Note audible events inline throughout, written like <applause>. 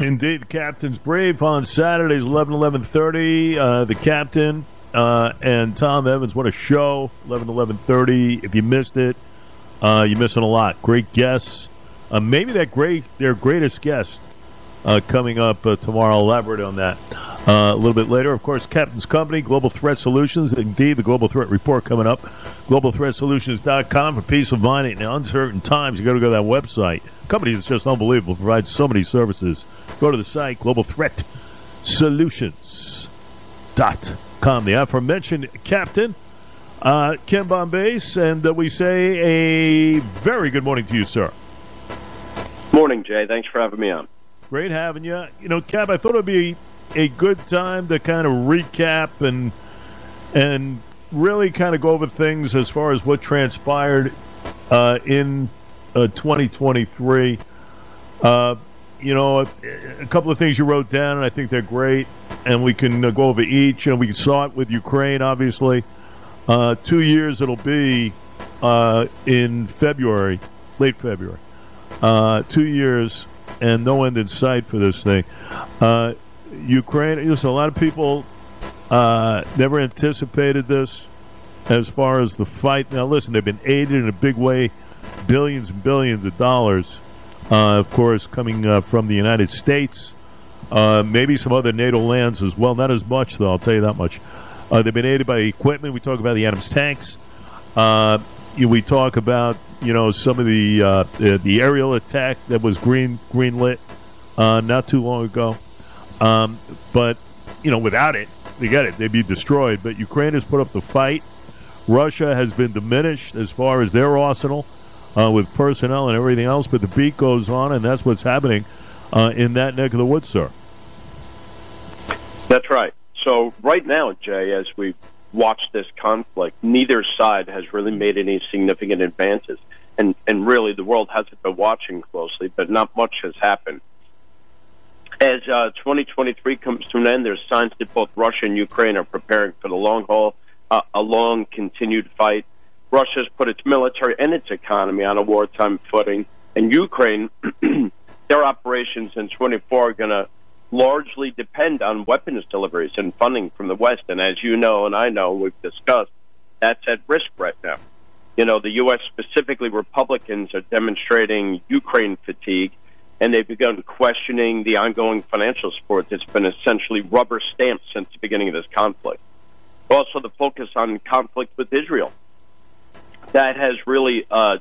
Indeed, captain's brief on Saturdays, 11 11.30. Uh, the captain uh, and Tom Evans, what a show, 11 11.30. If you missed it, uh, you're missing a lot. Great guests. Uh, maybe that great their greatest guest uh, coming up uh, tomorrow. Elaborate on that a little bit later. Of course, Captain's Company, Global Threat Solutions. Indeed, the Global Threat Report coming up. GlobalThreatSolutions.com for peace of mind in uncertain times. you got to go to that website. Company is just unbelievable. Provides so many services. Go to the site, Global Threat Solutions.com. The aforementioned Captain. Uh, Ken Bombase, and uh, we say a very good morning to you, sir. Morning, Jay. Thanks for having me on. Great having you. You know, Cap, I thought it would be a good time to kind of recap and and really kind of go over things as far as what transpired uh, in uh, 2023. Uh, you know, a, a, couple of things you wrote down, and I think they're great, and we can uh, go over each. And we saw it with Ukraine, obviously. Uh, two years it'll be uh, in February, late February. two years and no end in sight for this thing. Ukraine, listen, a lot of people never anticipated this as far as the fight. Now, listen, they've been aided in a big way, billions and billions of dollars, uh, of course, coming uh, from the United States, uh, maybe some other NATO lands as well. Not as much, though, I'll tell you that much. Uh, they've been aided by equipment. We talk about the Abrams tanks. we talk about you know some of the uh, the aerial attack that was green green lit uh, not too long ago. Um, but you know, without it, they get it; they'd be destroyed. But Ukraine has put up the fight. Russia has been diminished as far as their arsenal uh, with personnel and everything else. But the beat goes on, and that's what's happening uh, in that neck of the woods, sir. That's right. So right now, Jay, as we watch this conflict, neither side has really made any significant advances. And, and really, the world hasn't been watching closely, but not much has happened. As uh, 2023 comes to an end, there's signs that both Russia and Ukraine are preparing for the long haul, uh, a long, continued fight. Russia's put its military and its economy on a wartime footing, and Ukraine, <clears throat> their operations in 24 are going to largely depend on weapons deliveries and funding from the West. And as you know, and I know, we've discussed, that's at risk right now. You know, the U.S., specifically Republicans, are demonstrating Ukraine fatigue, and they've begun questioning the ongoing financial support that's been essentially rubber stamped since the beginning of this conflict. Also, the focus on conflict with Israel. That has really uh,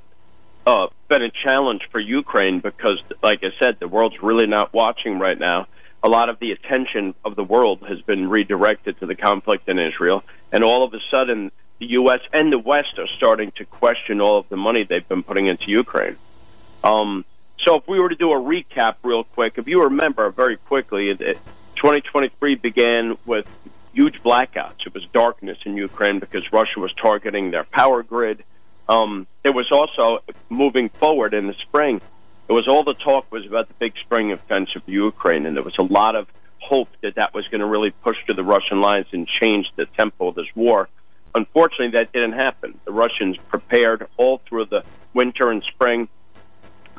uh, been a challenge for Ukraine because, like I said, the world's really not watching right now a lot of the attention of the world has been redirected to the conflict in Israel, and all of a sudden, the U.S. and the West are starting to question all of the money they've been putting into Ukraine. Um, so, if we were to do a recap real quick, if you remember very quickly, it, 2023 began with huge blackouts. It was darkness in Ukraine because Russia was targeting their power grid. Um, there was also moving forward in the spring it was all the talk was about the big spring offensive of Ukraine, and there was a lot of hope that that was going to really push to the Russian lines and change the tempo of this war. Unfortunately, that didn't happen. The Russians prepared all through the winter and spring,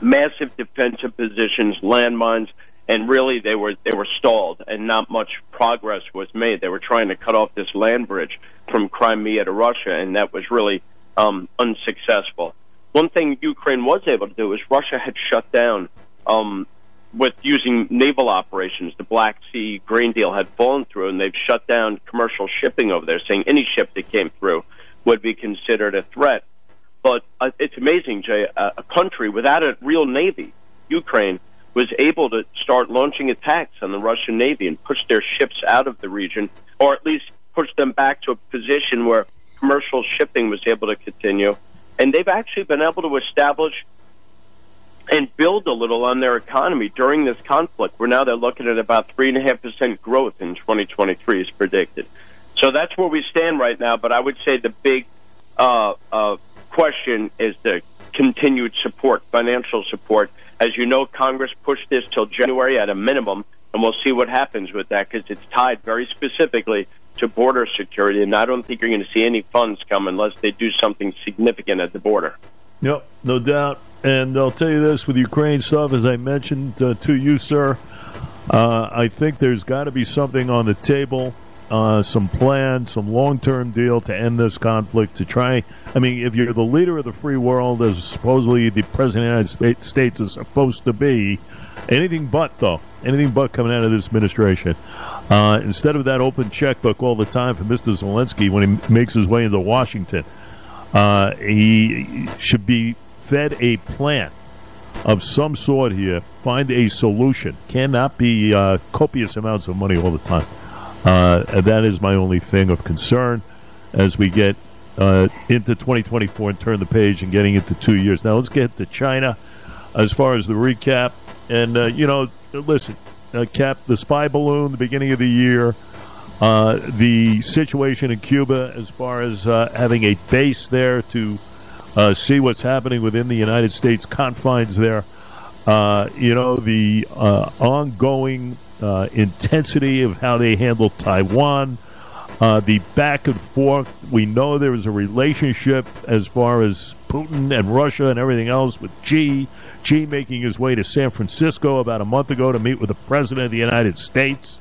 massive defensive positions, landmines, and really they were they were stalled, and not much progress was made. They were trying to cut off this land bridge from Crimea to Russia, and that was really um, unsuccessful. One thing Ukraine was able to do is Russia had shut down um, with using naval operations. The Black Sea grain deal had fallen through, and they've shut down commercial shipping over there, saying any ship that came through would be considered a threat. But uh, it's amazing, Jay. A, a country without a real navy, Ukraine, was able to start launching attacks on the Russian Navy and push their ships out of the region, or at least push them back to a position where commercial shipping was able to continue and they've actually been able to establish and build a little on their economy during this conflict. Where now they're looking at about three and a half percent growth in 2023 is predicted. So that's where we stand right now. But I would say the big uh, uh, question is the continued support, financial support. As you know, Congress pushed this till January at a minimum, and we'll see what happens with that because it's tied very specifically to border security, and I don't think you're going to see any funds come unless they do something significant at the border. Yep, no doubt. And I'll tell you this with Ukraine stuff, as I mentioned uh, to you, sir, Uh, I think there's got to be something on the table, uh, some plan, some long term deal to end this conflict. To try, I mean, if you're the leader of the free world, as supposedly the president of the United States is supposed to be, anything but though, anything but coming out of this administration. Uh, instead of that open checkbook all the time for Mr. Zelensky when he makes his way into Washington, uh, he should be fed a plan of some sort here. Find a solution. Cannot be uh, copious amounts of money all the time. Uh, that is my only thing of concern as we get uh, into 2024 and turn the page and getting into two years. Now let's get to China as far as the recap. And, uh, you know, listen, uh, Cap, the spy balloon, the beginning of the year, uh, the situation in Cuba as far as uh, having a base there to uh, see what's happening within the United States confines there. Uh, you know, the ongoing intensity of how they handle Taiwan, uh, the back and forth. We know there is a relationship as far as Putin and Russia and everything else with Xi. Xi making his way to San Francisco about a month ago to meet with the President of the United States.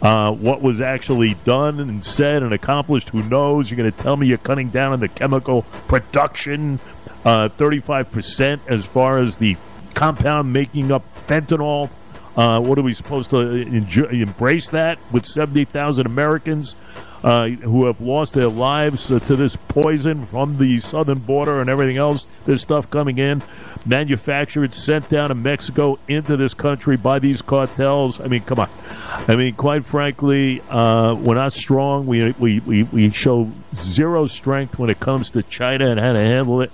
Uh, what was actually done and said and accomplished, who knows? You're going to tell me you're cutting down on the chemical production uh, 35% as far as the compound making up fentanyl. Uh, what are we supposed to enjoy, embrace that with 70,000 Americans uh, who have lost their lives uh, to this poison from the southern border and everything else? This stuff coming in, manufactured, sent down to Mexico into this country by these cartels. I mean, come on. I mean, quite frankly, uh, we're not strong. We, we, we, we show zero strength when it comes to China and how to handle it.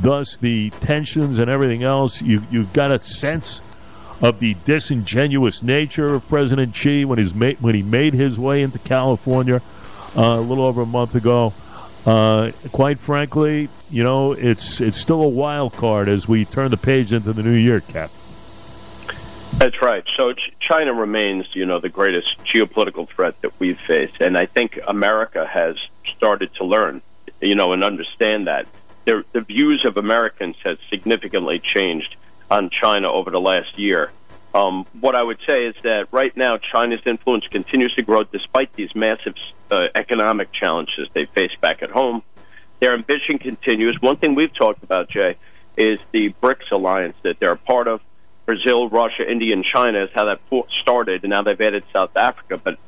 Thus, the tensions and everything else, you, you've got a sense of the disingenuous nature of President Xi when, he's made, when he made his way into California uh, a little over a month ago. Uh, quite frankly, you know, it's it's still a wild card as we turn the page into the new year, Cap. That's right. So China remains, you know, the greatest geopolitical threat that we've faced, and I think America has started to learn, you know, and understand that. the views of Americans has significantly changed on China over the last year. Um, what I would say is that right now China's influence continues to grow despite these massive uh, economic challenges they face back at home. Their ambition continues. One thing we've talked about, Jay, is the BRICS alliance that they're a part of. Brazil, Russia, India, and China is how that started, and now they've added South Africa. But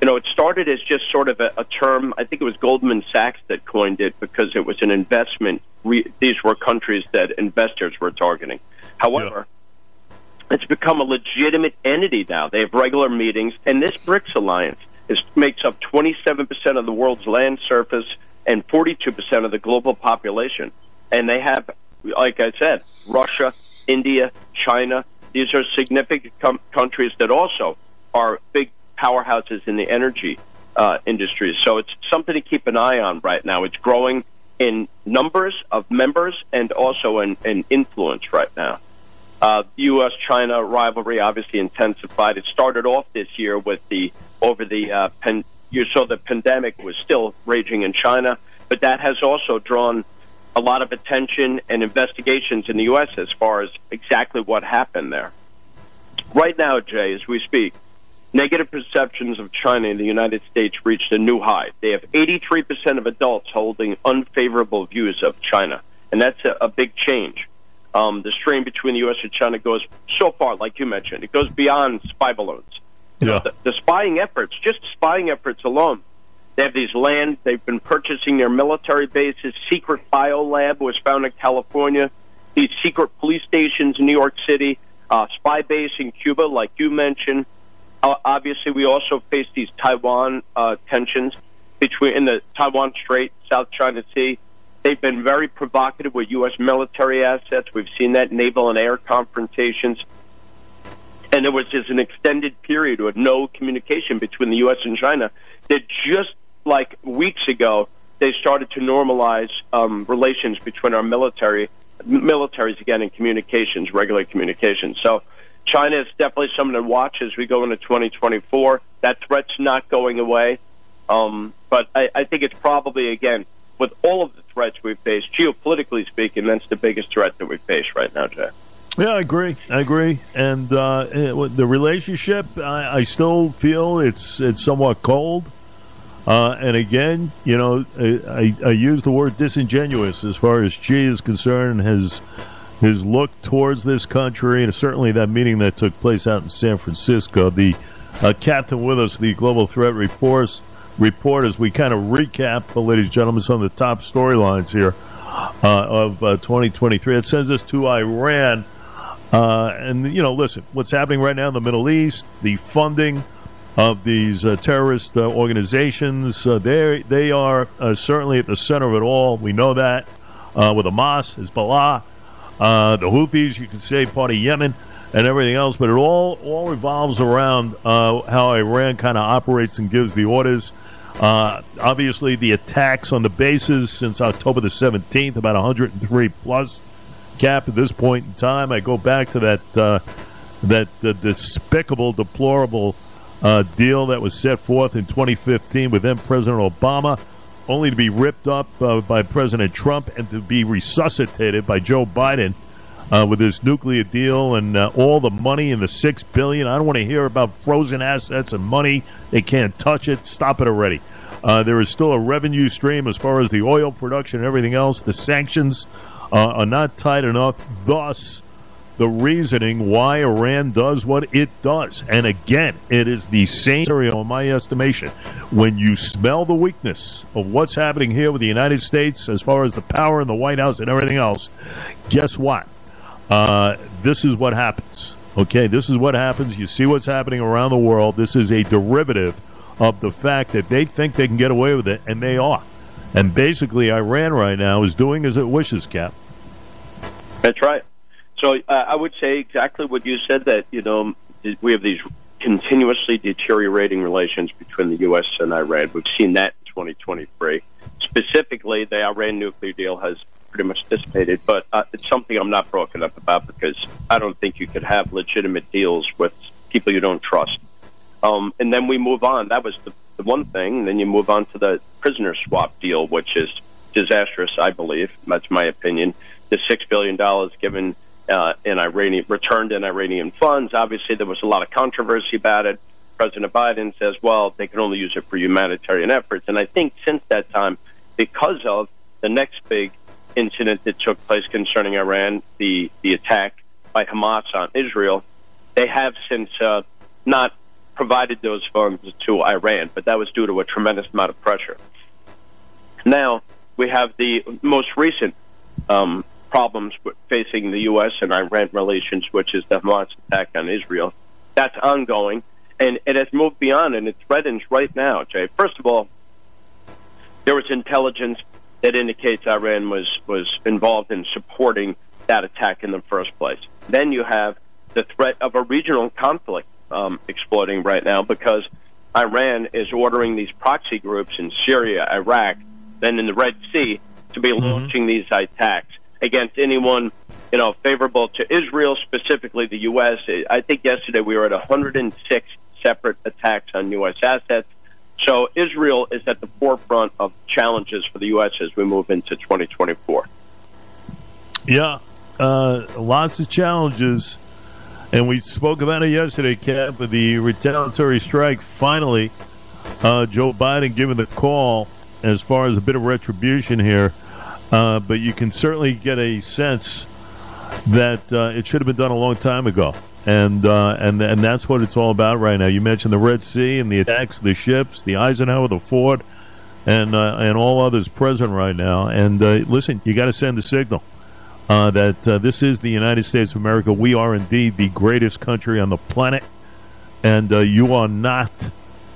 you know, it started as just sort of a, a term. I think it was Goldman Sachs that coined it because it was an investment. Re- these were countries that investors were targeting. However, yeah. it's become a legitimate entity now. They have regular meetings, and this BRICS alliance is, makes up 27% of the world's land surface and 42% of the global population. And they have, like I said, Russia, India, China. These are significant com- countries that also are big powerhouses in the energy uh, industry. So it's something to keep an eye on right now. It's growing in numbers of members and also in, in influence right now. Uh, U.S. China rivalry obviously intensified. It started off this year with the over the uh, you saw the pandemic was still raging in China, but that has also drawn a lot of attention and investigations in the U.S. as far as exactly what happened there. Right now, Jay, as we speak, negative perceptions of China in the United States reached a new high. They have 83% of adults holding unfavorable views of China, and that's a, a big change. Um, the strain between the U.S. and China goes so far, like you mentioned, it goes beyond spy balloons. Yeah. the, the spying efforts, just spying efforts alone, they have these land. They've been purchasing their military bases. Secret bio lab was found in California. These secret police stations in New York City. Uh, spy base in Cuba, like you mentioned. Uh, obviously, we also face these Taiwan uh, tensions between in the Taiwan Strait, South China Sea. They've been very provocative with U.S. military assets. We've seen that naval and air confrontations. And there was just an extended period with no communication between the U.S. and China that just like weeks ago, they started to normalize um, relations between our military, militaries again, in communications, regular communications. So China is definitely something to watch as we go into 2024. That threat's not going away. Um, but I, I think it's probably, again, with all of the threats we face, geopolitically speaking, that's the biggest threat that we face right now, Jay. Yeah, I agree. I agree. And uh, the relationship, I, I, still feel it's it's somewhat cold. Uh, and again, you know, I, I, use the word disingenuous as far as Xi is concerned. His his look towards this country, and certainly that meeting that took place out in San Francisco. The uh, captain with us, the Global Threat Reports report, as we kind of recap, ladies and gentlemen, some of the top storylines here uh, of uh, 2023. It sends us to Iran. Uh, and, you know, listen, what's happening right now in the Middle East, the funding of these uh, terrorist uh, organizations, they they are certainly at the center of it all. We know that with Hamas, Hezbollah, the Houthis, you could say part of Yemen and everything else, but it all all revolves around how Iran kind of operates and gives the orders. Uh, obviously, the attacks on the bases since October the 17th, about 103 plus cap at this point in time. I go back to that uh, that uh, despicable, deplorable uh, deal that was set forth in 2015 with then President Obama, only to be ripped up uh, by President Trump and to be resuscitated by Joe Biden. Uh, with this nuclear deal and uh, all the money and the six billion. I don't want to hear about frozen assets and money. They can't touch it. Stop it already. Uh, there is still a revenue stream as far as the oil production and everything else. The sanctions uh, are not tight enough. Thus, the reasoning why Iran does what it does. And again, it is the same scenario in my estimation. When you smell the weakness of what's happening here with the United States as far as the power in the White House and everything else, guess what? Uh, this is what happens. Okay, this is what happens. You see what's happening around the world. This is a derivative of the fact that they think they can get away with it, and they are. And basically, Iran right now is doing as it wishes, Cap. That's right. So uh, I would say exactly what you said that, you know, we have these continuously deteriorating relations between the U.S. and Iran. We've seen that in 2023. Specifically, the Iran nuclear deal has pretty much dissipated, but uh, it's something I'm not broken up about because I don't think you could have legitimate deals with people you don't trust. Um, and then we move on. That was the, the one thing. Then you move on to the prisoner swap deal, which is disastrous, I believe. That's my opinion. The $6 billion given uh, in Iranian, returned in Iranian funds. Obviously, there was a lot of controversy about it. President Biden says, well, they can only use it for humanitarian efforts. And I think since that time, because of the next big incident that took place concerning Iran, the, the attack by Hamas on Israel, they have since uh, not provided those funds to Iran, but that was due to a tremendous amount of pressure. Now we have the most recent um, problems facing the U.S. and Iran relations, which is the Hamas attack on Israel. That's ongoing, and it has moved beyond, and it threatens right now, Jay. First of all, there was intelligence that indicates Iran was was involved in supporting that attack in the first place. Then you have the threat of a regional conflict um, exploding right now because Iran is ordering these proxy groups in Syria, Iraq, then in the Red Sea to be mm-hmm. launching these attacks against anyone you know favorable to Israel, specifically the U.S. I think yesterday we were at 106 separate attacks on U.S. assets. So Israel is at the forefront of challenges for the U.S. as we move into 2024. Yeah, uh, lots of challenges. And we spoke about it yesterday, Cap, with the retaliatory strike. Finally, uh, Joe Biden giving the call as far as a bit of retribution here. Uh, but you can certainly get a sense that uh, it should have been done a long time ago. And, uh, and and that's what it's all about right now. You mentioned the Red Sea and the attacks, the ships, the Eisenhower, the Ford, and uh, and all others present right now. And uh, listen, you got to send the signal uh, that this is the United States of America. We are indeed the greatest country on the planet, and you are not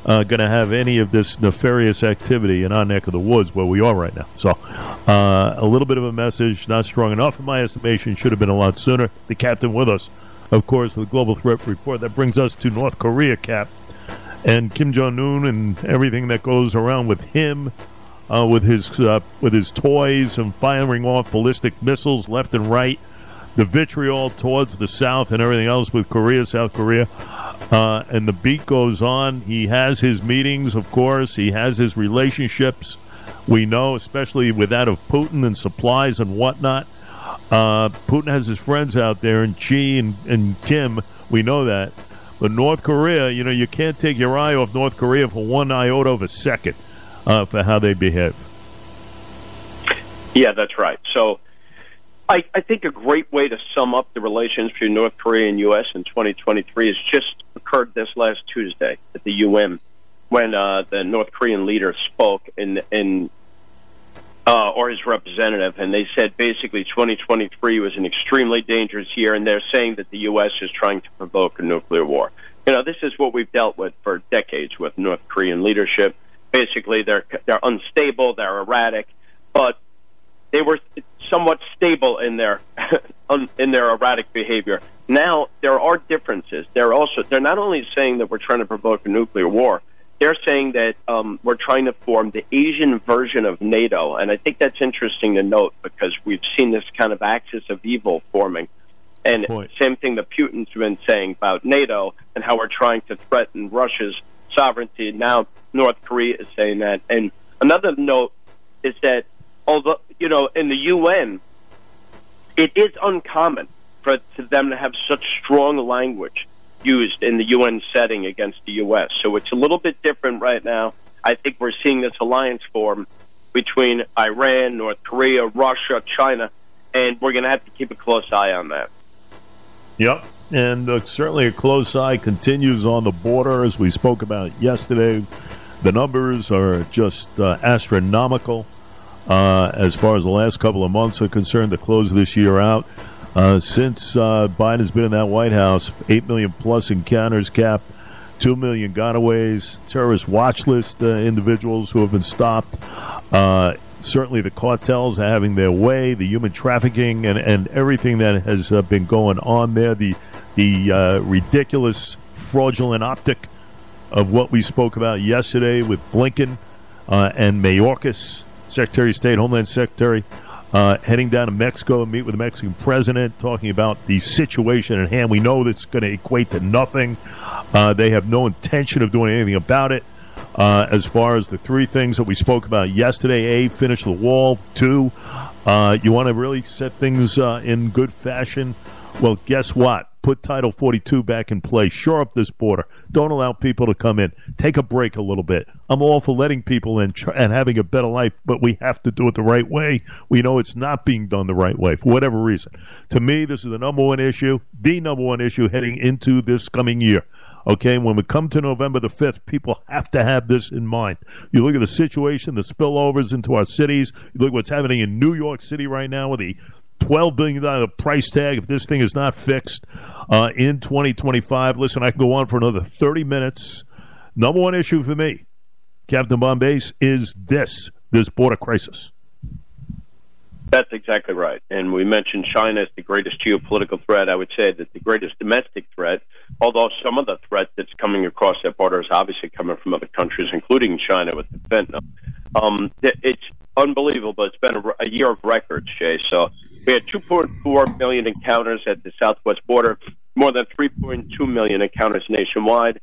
uh, going to have any of this nefarious activity in our neck of the woods where we are right now. So, uh, a little bit of a message, not strong enough in my estimation, should have been a lot sooner. The captain with us, of course, with Global Threat Report. That brings us to North Korea, Cap, and Kim Jong Un and everything that goes around with him uh, with his uh, with his toys and firing off ballistic missiles left and right, the vitriol towards the south and everything else with Korea, South Korea, uh, and the beat goes on. He has his meetings, of course. He has his relationships. We know, especially with that of Putin and supplies and whatnot. Uh, Putin has his friends out there, and Xi and, and Kim. We know that. But North Korea, you know, you can't take your eye off North Korea for one iota of a second uh, for how they behave. Yeah, that's right. So I, I think a great way to sum up the relations between North Korea and U.S. in 2023 has just occurred this last Tuesday at the UN when uh, the North Korean leader spoke in in uh, or his representative, and they said basically 2023 was an extremely dangerous year, and they're saying that the U.S. is trying to provoke a nuclear war. You know, this is what we've dealt with for decades with North Korean leadership. Basically, they're they're unstable, they're erratic, but they were somewhat stable in their <laughs> in their erratic behavior. Now there are differences. They're also they're not only saying that we're trying to provoke a nuclear war they're saying that um, we're trying to form the Asian version of NATO, and I think that's interesting to note because we've seen this kind of axis of evil forming. And Boy. same thing that Putin's been saying about NATO and how we're trying to threaten Russia's sovereignty. Now North Korea is saying that. And another note is that although you know in the UN, it is uncommon for to them to have such strong language used in the UN setting against the U.S. So it's a little bit different right now. I think we're seeing this alliance form between Iran, North Korea, Russia, China, and we're going to have to keep a close eye on that. Yep. And uh, certainly a close eye continues on the border, as we spoke about yesterday. The numbers are just uh, astronomical uh, as far as the last couple of months are concerned to close this year out. Uh, since uh, Biden's been in that White House, 8 million plus encounters capped, 2 million gotaways, terrorist watch list uh, individuals who have been stopped. Uh, certainly the cartels are having their way, the human trafficking, and, and everything that has uh, been going on there, the, the ridiculous, fraudulent optic of what we spoke about yesterday with Blinken and Mayorkas, Secretary of State, Homeland Secretary uh, heading down to Mexico and meet with the Mexican president, talking about the situation at hand. We know that's going to equate to nothing. Uh, they have no intention of doing anything about it. Uh, as far as the three things that we spoke about yesterday, A, finish the wall. Two, uh, you want to really set things uh, in good fashion. Well, guess what? Put Title 42 back in place. Shore up this border. Don't allow people to come in. Take a break a little bit. I'm all for letting people in and having a better life, but we have to do it the right way. We know it's not being done the right way for whatever reason. To me, this is the number one issue, the number one issue heading into this coming year. Okay, when we come to November the 5th, people have to have this in mind. You look at the situation, the spillovers into our cities. You look at what's happening in New York City right now with the $12 billion price tag if this thing is not fixed uh, in 2025. Listen, I can go on for another 30 minutes. Number one issue for me, Captain Bombase, is this this border crisis. That's exactly right. And we mentioned China as the greatest geopolitical threat. I would say that the greatest domestic threat, although some of the threat that's coming across that border is obviously coming from other countries, including China with the fentanyl. Um, it's unbelievable. It's been a, a year of records, Jay. So we had 2.4 million encounters at the southwest border, more than 3.2 million encounters nationwide.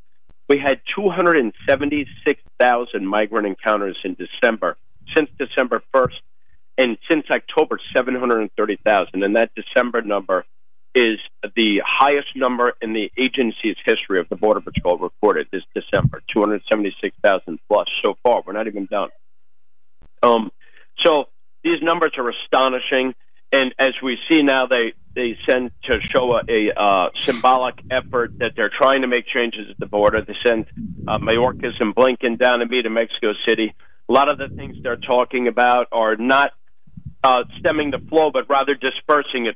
We had 276,000 migrant encounters in December, since December 1st, and since October, 730,000. And that December number is the highest number in the agency's history of the Border Patrol recorded this December, 276,000 plus so far. We're not even done. Um, so these numbers are astonishing and as we see now, they they send to show a, a uh, symbolic effort that they're trying to make changes at the border. They send uh, Mayorkas and Blinken down to meet in Mexico City. A lot of the things they're talking about are not uh, stemming the flow, but rather dispersing it.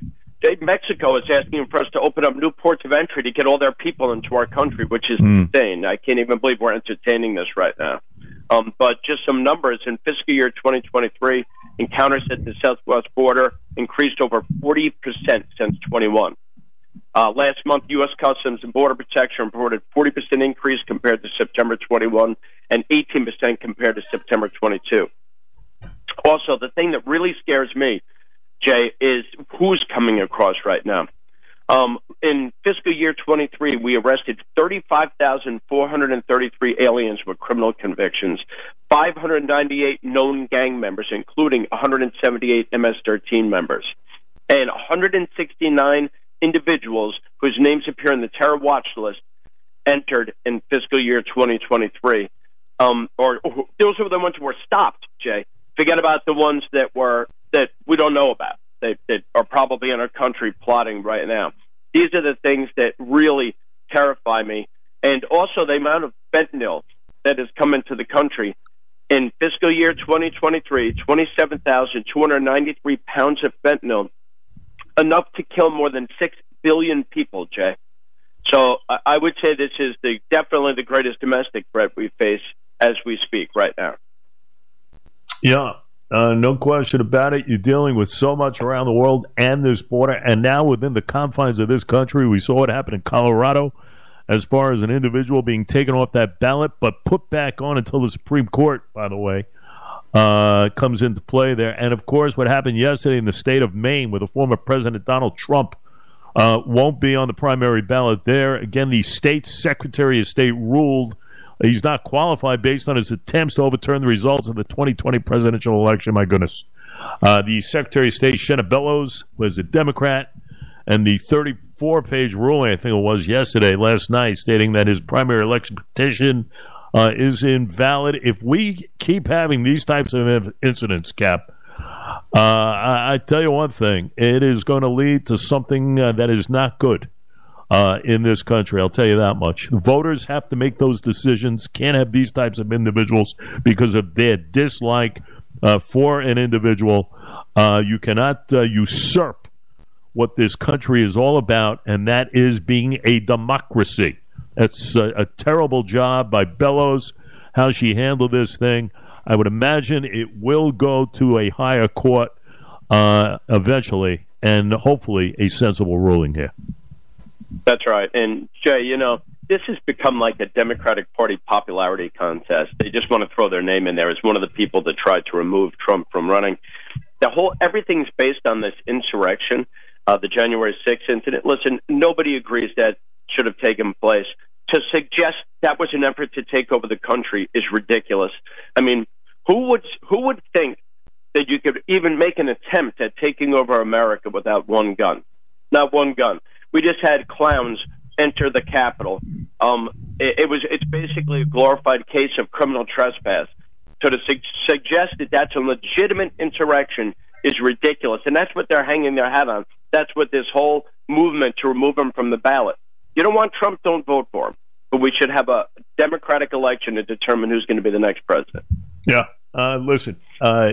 Mexico is asking for us to open up new ports of entry to get all their people into our country, which is mm. insane. I can't even believe we're entertaining this right now. Um, but just some numbers in fiscal year 2023, encounters at the southwest border increased over 40% since 21. Uh, last month, U.S. Customs and Border Protection reported 40% increase compared to September 21 and 18% compared to September 22. Also, the thing that really scares me, Jay, is who's coming across right now. Um, in fiscal year 23, we arrested 35,433 aliens with criminal convictions, 598 known gang members, including 178 MS-13 members. and 169 individuals whose names appear in the terror watch list entered in fiscal year 2023. Um, or, or those are the ones who were stopped, Jay. Forget about the ones that were that we don't know about that, that are probably in our country plotting right now. These are the things that really terrify me. And also the amount of fentanyl that has come into the country. In fiscal year 2023, 27,293 pounds of fentanyl, enough to kill more than 6 billion people, Jay. So I would say this is the, definitely the greatest domestic threat we face as we speak right now. Yeah, uh, no question about it. You're dealing with so much around the world and this border, and now within the confines of this country. We saw what happened in Colorado as far as an individual being taken off that ballot, but put back on until the Supreme Court, by the way, uh, comes into play there. And of course, what happened yesterday in the state of Maine with the former President Donald Trump uh, won't be on the primary ballot there. Again, the state secretary of state ruled he's not qualified based on his attempts to overturn the results of the 2020 presidential election. My goodness. Uh, the Secretary of State, Shenna Bellows, was a Democrat, and the 34 page ruling, I think it was yesterday, last night, stating that his primary election petition uh, is invalid. If we keep having these types of incidents, Cap, uh, I, I, tell you one thing, it is going to lead to something uh, that is not good uh, in this country. I'll tell you that much. Voters have to make those decisions. Can't have these types of individuals because of their dislike uh, for an individual. Uh, you cannot uh, usurp what this country is all about, and that is being a democracy. It's a, a terrible job by Bellows, how she handled this thing. I would imagine it will go to a higher court uh, eventually, and hopefully a sensible ruling here. That's right. And Jay, you know, this has become like a Democratic Party popularity contest. They just want to throw their name in there as one of the people that tried to remove Trump from running. The whole everything's based on this insurrection, uh, the January 6th incident. Listen, nobody agrees that should have taken place. To suggest that was an effort to take over the country is ridiculous. I mean, who would who would think that you could even make an attempt at taking over America without one gun? Not one gun. We just had clowns enter the Capitol. Um, it, it was it's basically a glorified case of criminal trespass. So to su- suggest that that's a legitimate insurrection is ridiculous, and that's what they're hanging their hat on. That's what this whole movement to remove him from the ballot. You don't want Trump, don't vote for him. But we should have a democratic election to determine who's going to be the next president. Yeah. Uh, listen, uh,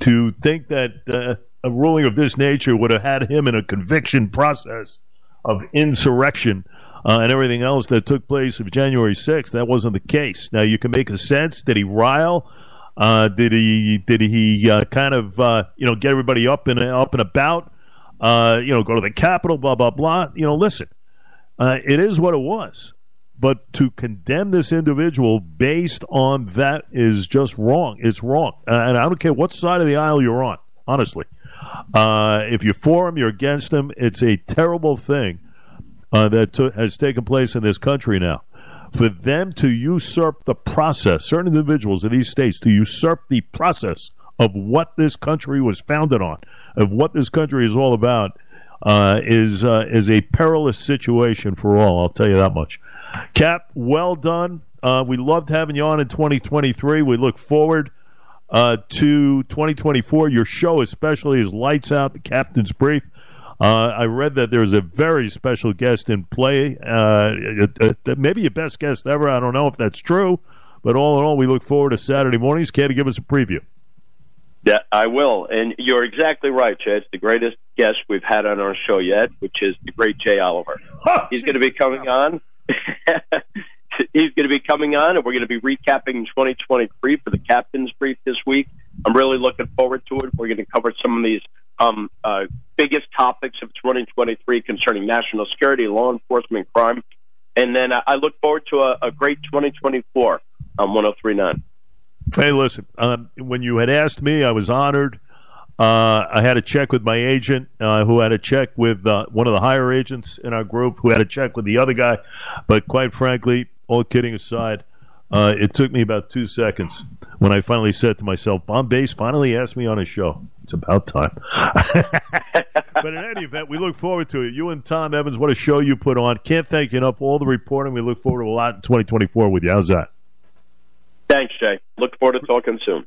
to think that uh, a ruling of this nature would have had him in a conviction process of insurrection uh, and everything else that took place of January 6th. That wasn't the case. Now you can make a sense. Did he rile? Uh, did he did he uh, kind of uh, you know get everybody up and up and about? Uh, you know, go to the Capitol, blah blah blah. You know, listen, uh, it is what it was. But to condemn this individual based on that is just wrong. It's wrong, and I don't care what side of the aisle you're on. Honestly, uh, if you're for him, you're against him. It's a terrible thing uh, that has taken place in this country now. For them to usurp the process, certain individuals in these states to usurp the process of what this country was founded on, of what this country is all about, uh, is uh, is a perilous situation for all. I'll tell you that much. Cap, well done. Uh, we loved having you on in 2023. We look forward uh, to 2024. Your show, especially, is Lights Out, the Captain's Brief. Uh, I read that there's a very special guest in play, uh, maybe your best guest ever. I don't know if that's true, but all in all, we look forward to Saturday mornings. Care to give us a preview? Yeah, I will. And you're exactly right, Chad. It's the greatest guest we've had on our show yet, which is the great Jay Oliver. Oh, He's going to be coming on. <laughs> he's going to be coming on, and we're going to be recapping 2023 for the captain's brief this week. I'm really looking forward to it. We're going to cover some of these um, uh, biggest topics of 2023 concerning national security, law enforcement, crime, and then I look forward to a, a great 2024 on 1039. Hey, listen, um, when you had asked me, I was honored. Uh, I had a check with my agent, uh, who had a check with uh, one of the higher agents in our group, who had a check with the other guy. But quite frankly, all kidding aside, uh, it took me about two seconds when I finally said to myself, Bombase finally asked me on his show. It's about time. <laughs> but in any event, we look forward to it. You and Tom Evans, what a show you put on. Can't thank you enough for all the reporting. We look forward to a lot in 2024 with you. How's that? Thanks, Jay. Look forward to talking soon.